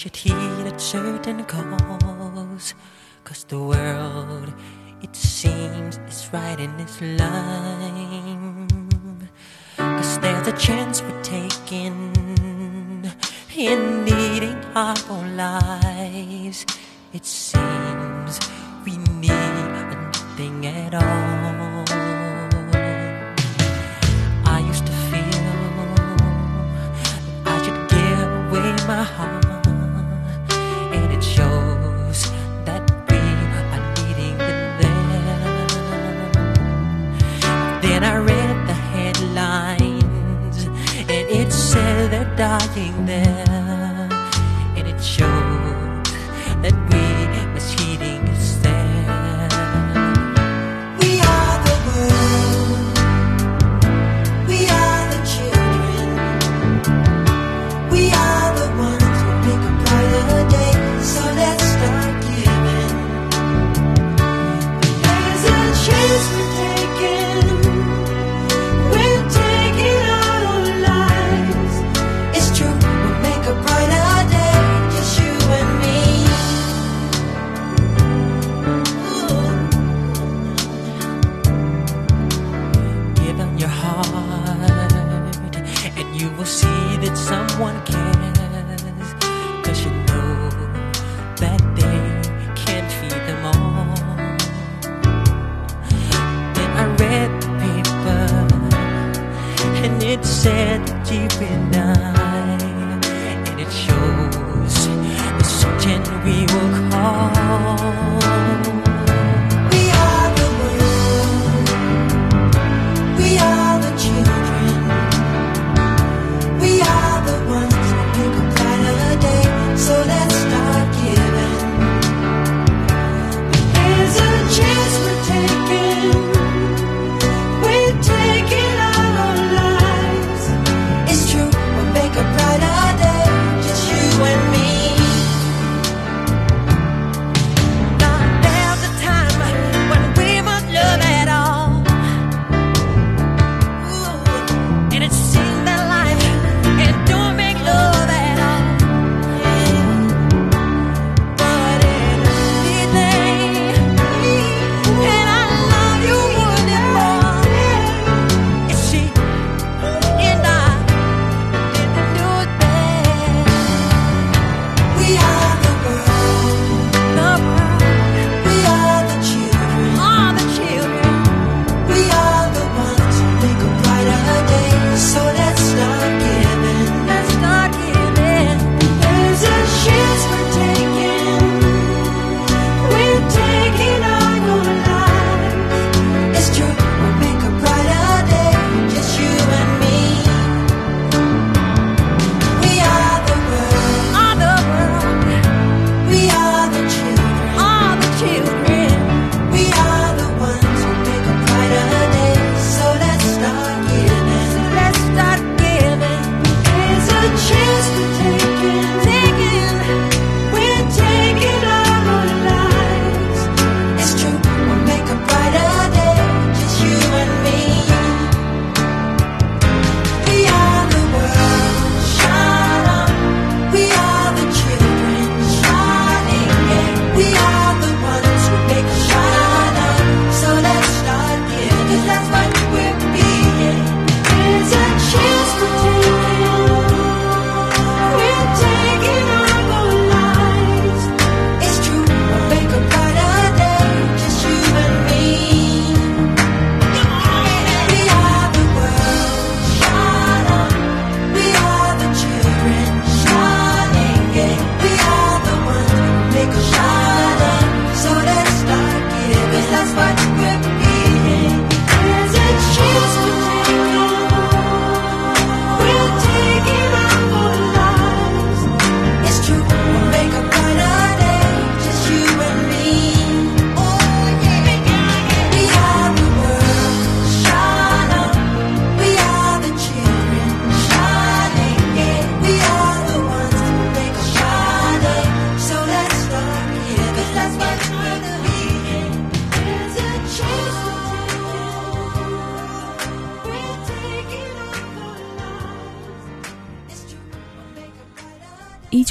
Should heed a certain cause. Cause the world, it seems, is right in its line. Cause there's a chance we're taking in needing our own lives. It seems we need nothing at all. Dying there,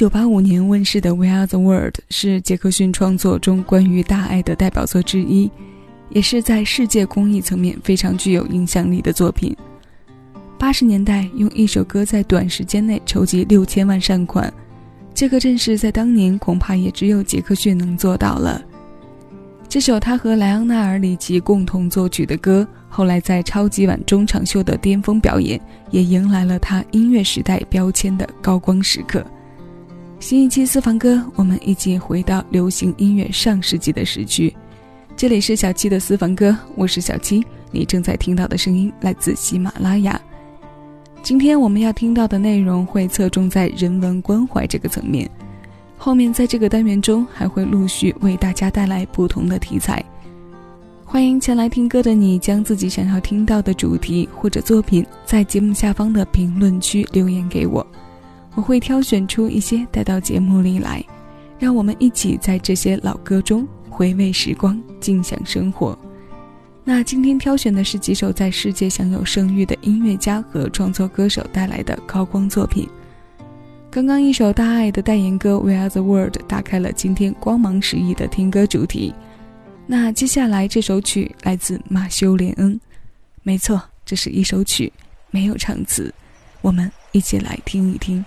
1985年问世的 We Are The World 是杰克逊创作中关于大爱的代表作之一，也是在世界公益层面非常具有影响力的作品。80年代用一首歌在短时间内筹集6,000万善款。这个阵势在当年恐怕也只有杰克逊能做到了。这首他和莱昂纳尔里奇共同作曲的歌，后来在超级碗中场秀的巅峰表演，也迎来了他音乐时代标签的高光时刻。新一期私房歌，我们一起回到流行音乐上世纪的时区。这里是小七的私房歌，我是小七，你正在听到的声音来自喜马拉雅。今天我们要听到的内容会侧重在人文关怀这个层面。后面在这个单元中还会陆续为大家带来不同的题材，欢迎前来听歌的你将自己想要听到的主题或者作品在节目下方的评论区留言给我，我会挑选出一些带到节目里来，让我们一起在这些老歌中回味时光，尽享生活。那今天挑选的是几首在世界享有声誉的音乐家和创作歌手带来的高光作品。刚刚一首大爱的代言歌《We Are the World》打开了今天光芒十亿的听歌主题。那接下来这首曲来自马修·连恩，没错，这是一首曲，没有唱词，我们一起来听一听。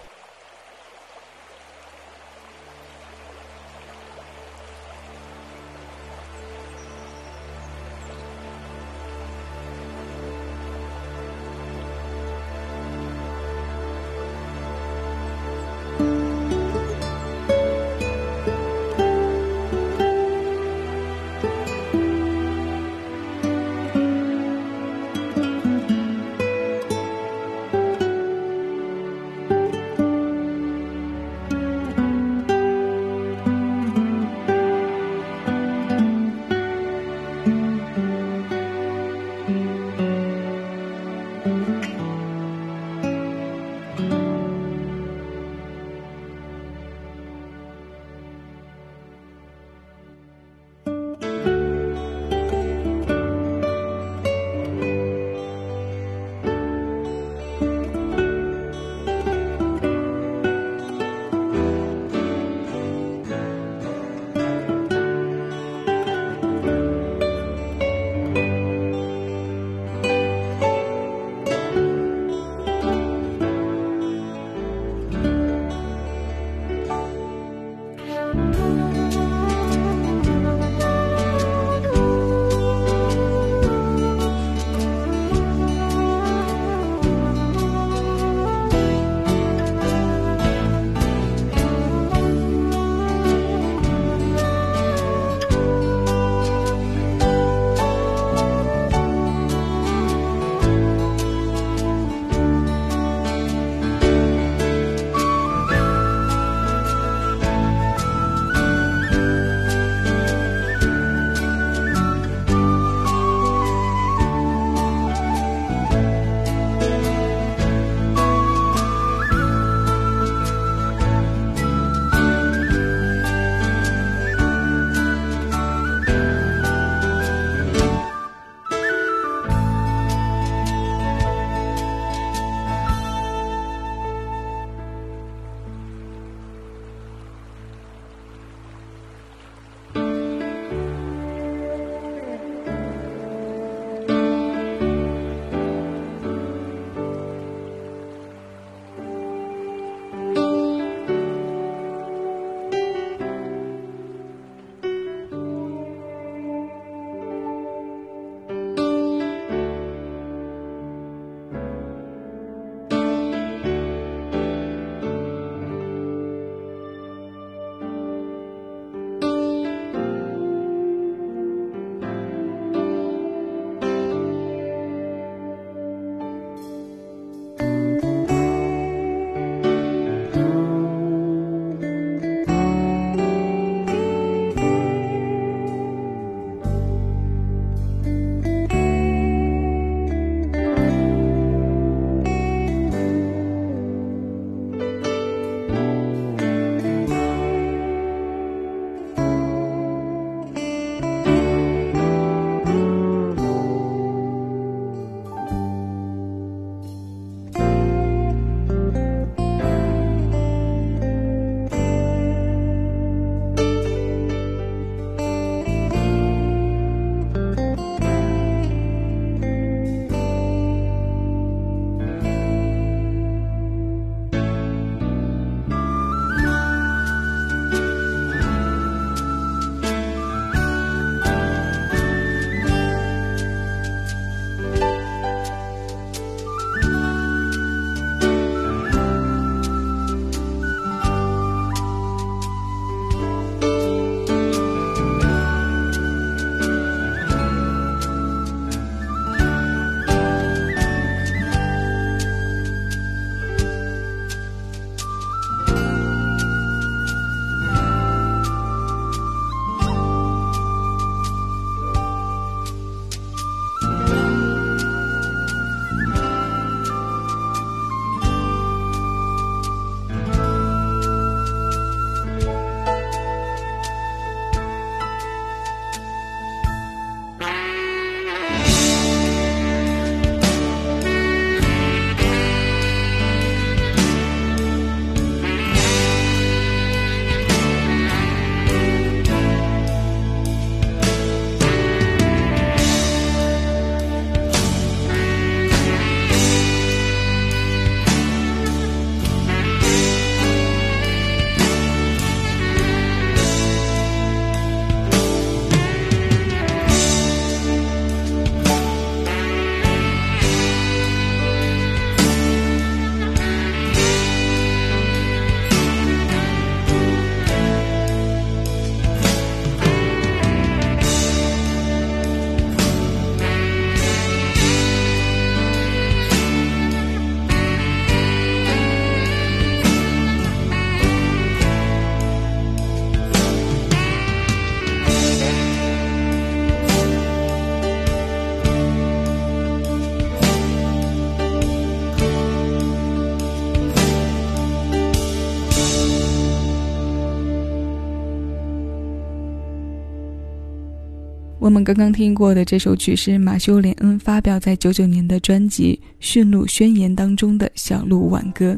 我们刚刚听过的这首曲是马修·连恩发表在九九年的专辑《驯鹿宣言》当中的小鹿挽歌。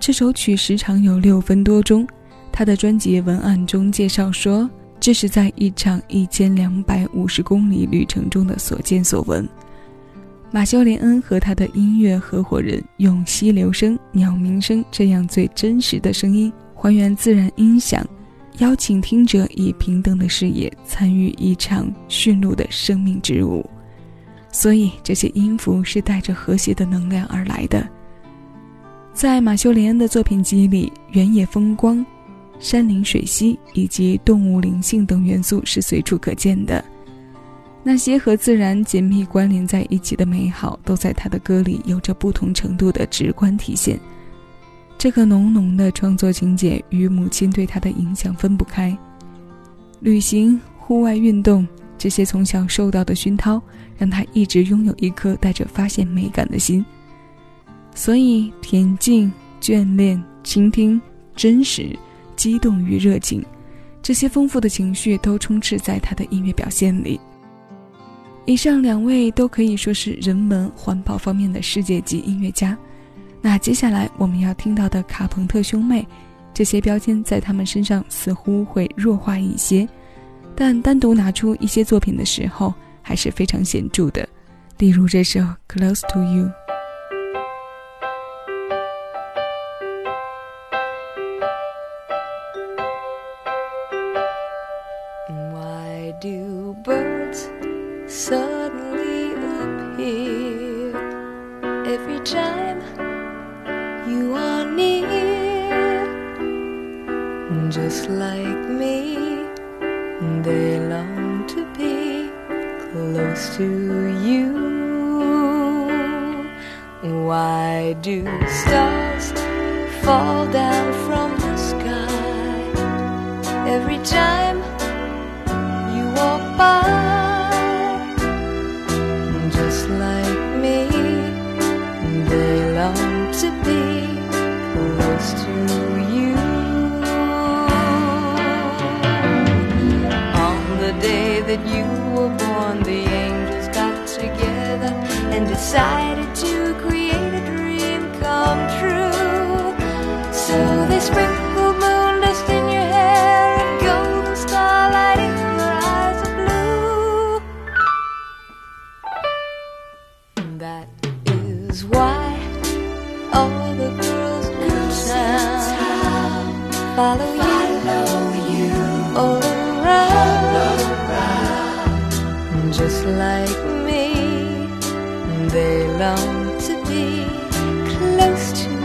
这首曲时长有六分多钟。他的专辑文案中介绍说，这是在一场一千两百五十公里旅程中的所见所闻。马修·连恩和他的音乐合伙人用溪流声、鸟鸣声这样最真实的声音还原自然音响。邀请听者以平等的视野参与一场驯鹿的生命之舞，所以这些音符是带着和谐的能量而来的。在马修·连恩的作品集里，原野风光、山林水溪以及动物灵性等元素是随处可见的。那些和自然紧密关联在一起的美好，都在他的歌里有着不同程度的直观体现。这个浓浓的创作情节与母亲对他的影响分不开，旅行、户外运动这些从小受到的熏陶，让他一直拥有一颗带着发现美感的心。所以，恬静、眷恋、倾听、真实、激动与热情，这些丰富的情绪都充斥在他的音乐表现里。以上两位都可以说是人文环保方面的世界级音乐家。那接下来我们要听到的卡朋特兄妹，这些标签在他们身上似乎会弱化一些，但单独拿出一些作品的时候还是非常显著的，例如这首《Close to You》。That you were born, the angels got together and decided to create like me. They long to be close to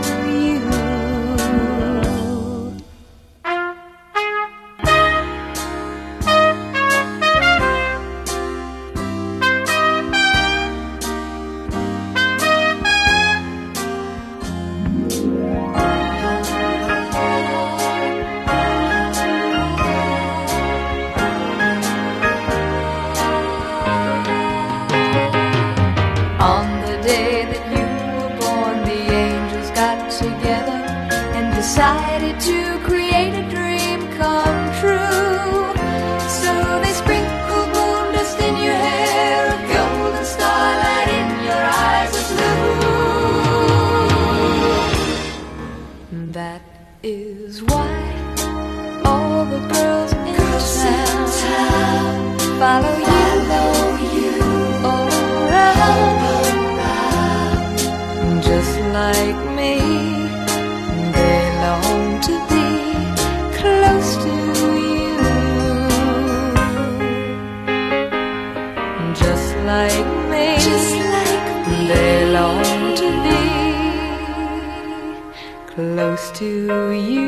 to you.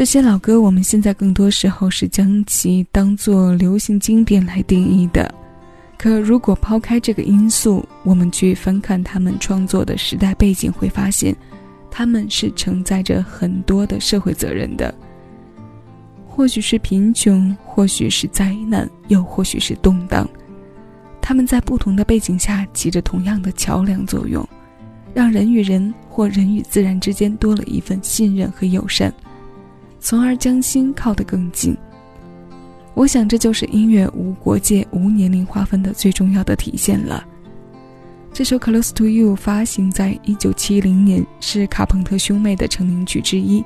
这些老歌，我们现在更多时候是将其当作流行经典来定义的。可如果抛开这个因素，我们去翻看他们创作的时代背景，会发现，他们是承载着很多的社会责任的。或许是贫穷，或许是灾难，又或许是动荡。他们在不同的背景下起着同样的桥梁作用，让人与人或人与自然之间多了一份信任和友善。从而将心靠得更近。我想，这就是音乐无国界、无年龄划分的最重要的体现了。这首《Close to You》发行在一九七零年，是卡朋特兄妹的成名曲之一，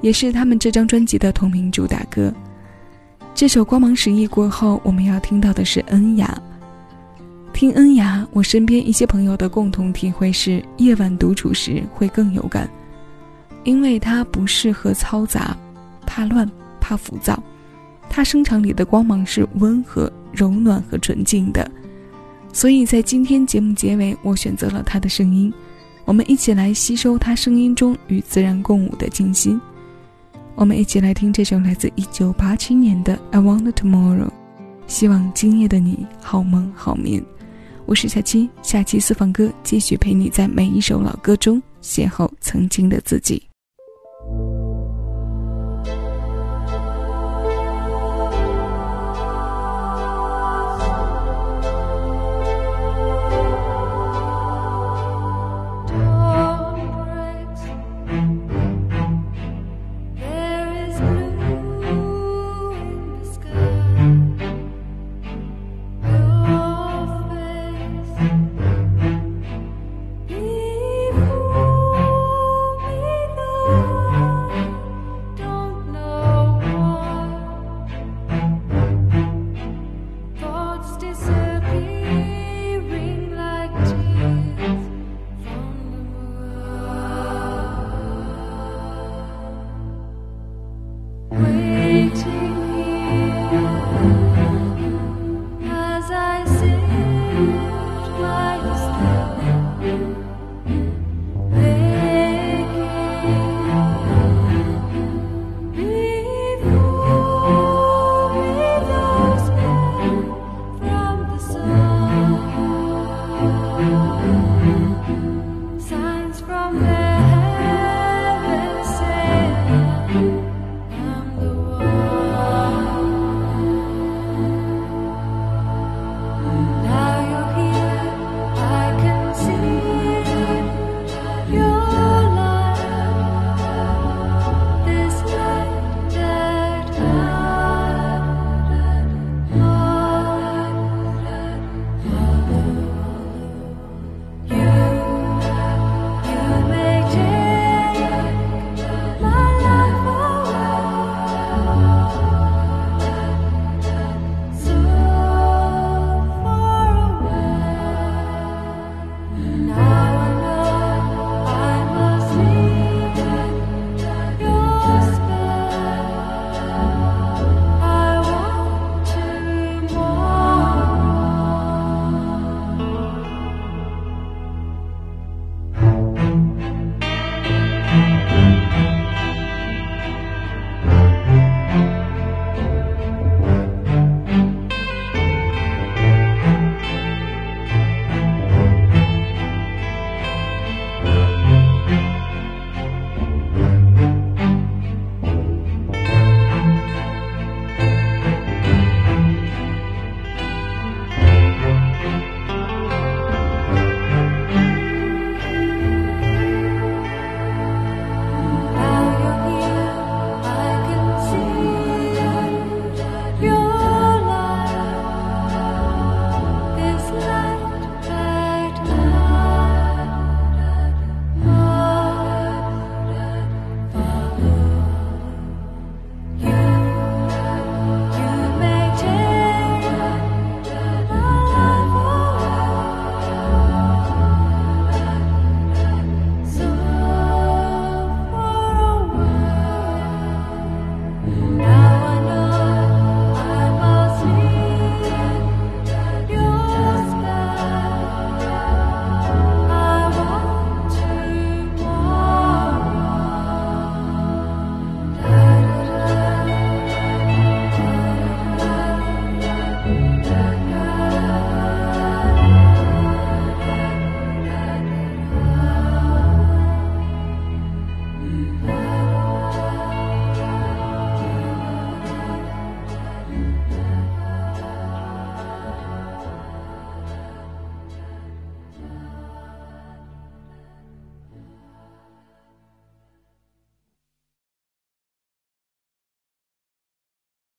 也是他们这张专辑的同名主打歌。这首光芒十亿过后，我们要听到的是恩雅。听恩雅，我身边一些朋友的共同体会是，夜晚独处时会更有感，因为它不适合嘈杂。怕乱，怕浮躁，他声场里的光芒是温和、柔暖和纯净的，所以在今天节目结尾，我选择了他的声音，我们一起来吸收他声音中与自然共舞的静心。我们一起来听这首来自1987年的《I Want Tomorrow》，希望今夜的你好梦好眠。我是小七，下期私房歌继续陪你在每一首老歌中邂逅曾经的自己。